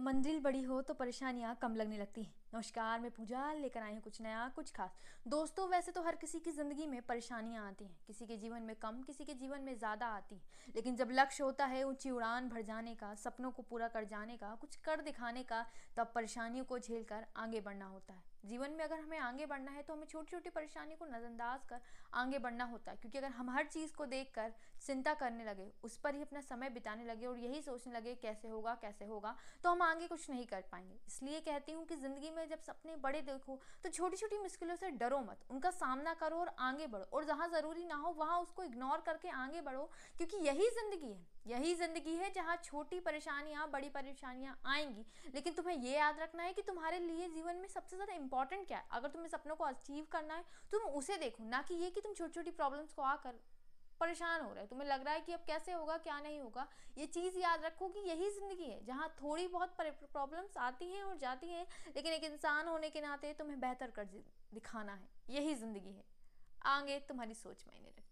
मंजिल बड़ी हो तो परेशानियाँ कम लगने लगती हैं। नमस्कार, मैं पूजा, लेकर आई हूँ कुछ नया, कुछ खास। दोस्तों, वैसे तो हर किसी की ज़िंदगी में परेशानियाँ आती हैं। किसी के जीवन में कम, किसी के जीवन में ज़्यादा आती हैं। लेकिन जब लक्ष्य होता है ऊँची उड़ान भर जाने का, सपनों को पूरा कर जाने का, कुछ कर दिखाने का, तब परेशानियों को झेल कर आगे बढ़ना होता है। जीवन में अगर हमें आगे बढ़ना है तो हमें छोटी छोटी परेशानी को नज़रअंदाज कर आगे बढ़ना होता है। क्योंकि अगर हम हर चीज़ को देख कर चिंता करने लगे, उस पर ही अपना समय बिताने लगे और यही सोचने लगे कैसे होगा कैसे होगा तो हम आगे कुछ नहीं कर पाएँगे। इसलिए कहती हूँ कि ज़िंदगी में जब सपने बड़े देखो तो छोटी छोटी मुश्किलों से डरो मत। उनका सामना करो और आगे बढ़ो। और जहाँ ज़रूरी ना हो, वहाँ उसको इग्नोर करके आगे बढ़ो। क्योंकि यही ज़िंदगी है। यही ज़िंदगी है जहाँ छोटी परेशानियाँ, बड़ी परेशानियाँ आएँगी। लेकिन तुम्हें ये याद रखना है कि तुम्हारे लिए जीवन में सबसे ज़्यादा इंपॉर्टेंट क्या है? अगर तुम्हें सपनों को अचीव करना है, तुम उसे देखो, ना कि ये कि तुम छोटी छोटी प्रॉब्लम्स को आकर परेशान हो रहे हो। तुम्हें लग रहा है कि अब कैसे होगा, क्या नहीं होगा? ये चीज़ याद रखो कि यही ज़िंदगी है, जहाँ थोड़ी बहुत प्रॉब्लम्स आती हैं और जाती हैं, लेकिन एक इंसान होने के नाते तुम्हें बेहतर कर दिखाना है। यही ज़िंदगी है। आगे तुम्हारी सोच मायने रखती